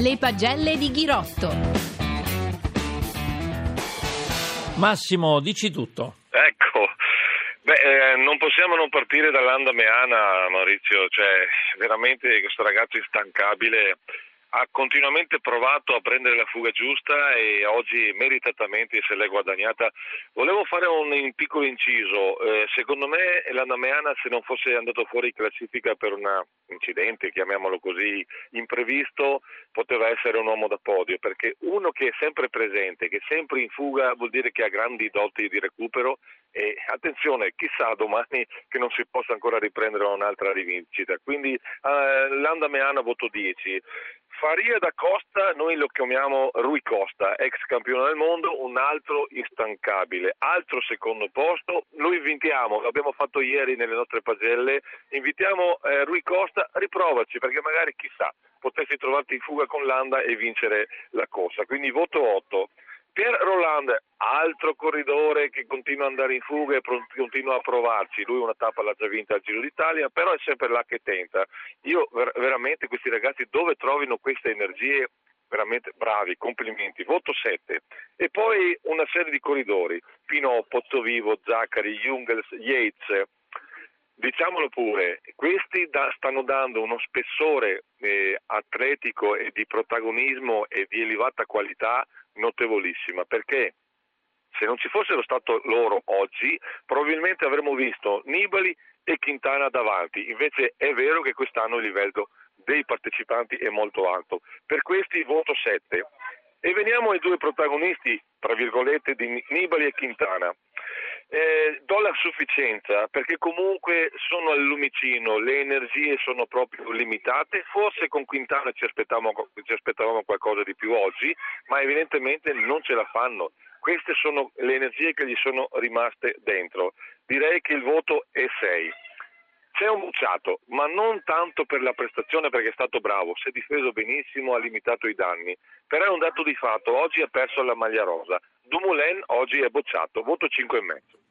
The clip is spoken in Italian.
Le pagelle di Ghirotto. Massimo, dici tutto. Ecco, beh, eh, non possiamo non partire dall'Anda Meana, Maurizio, cioè veramente questo ragazzo instancabile ha continuamente provato a prendere la fuga giusta e oggi meritatamente se l'è guadagnata. Volevo fare un, piccolo inciso, eh, secondo me l'Andameana se non fosse andato fuori classifica per un incidente, chiamiamolo così, imprevisto, poteva essere un uomo da podio, perché uno che è sempre presente, che è sempre in fuga vuol dire che ha grandi doti di recupero e attenzione, chissà domani che non si possa ancora riprendere un'altra rivincita. Quindi eh, l'Andameana voto 10. Faria da Costa, noi lo chiamiamo Rui Costa, ex campione del mondo, un altro instancabile, altro secondo posto, lo invitiamo, l'abbiamo fatto ieri nelle nostre pagelle, invitiamo eh, Rui Costa, riprovaci perché magari chissà, potresti trovarti in fuga con Landa e vincere la corsa, quindi voto 8. Per Roland, altro corridore che continua ad andare in fuga e continua a provarci, lui una tappa l'ha già vinta al Giro d'Italia, però è sempre là che tenta. Io veramente questi ragazzi dove trovino queste energie? Veramente bravi, complimenti, voto 7. E poi una serie di corridori, Pino, Pozzovivo, Zaccari, Jungels, Yates, diciamolo pure, questi da, stanno dando uno spessore eh, atletico e di protagonismo e di elevata qualità notevolissima, perché se non ci fossero stato loro oggi, probabilmente avremmo visto Nibali e Quintana davanti. Invece è vero che quest'anno il livello dei partecipanti è molto alto. Per questi voto 7. E veniamo ai due protagonisti, tra virgolette, di Nibali e Quintana. Eh, do la sufficienza perché comunque sono al lumicino, le energie sono proprio limitate, forse con Quintana ci aspettavamo, ci aspettavamo qualcosa di più oggi, ma evidentemente non ce la fanno. Queste sono le energie che gli sono rimaste dentro. Direi che il voto è 6. C'è un bucciato, ma non tanto per la prestazione perché è stato bravo, si è difeso benissimo, ha limitato i danni, però è un dato di fatto, oggi ha perso la maglia rosa. Dumoulin oggi è bocciato, voto 5,5.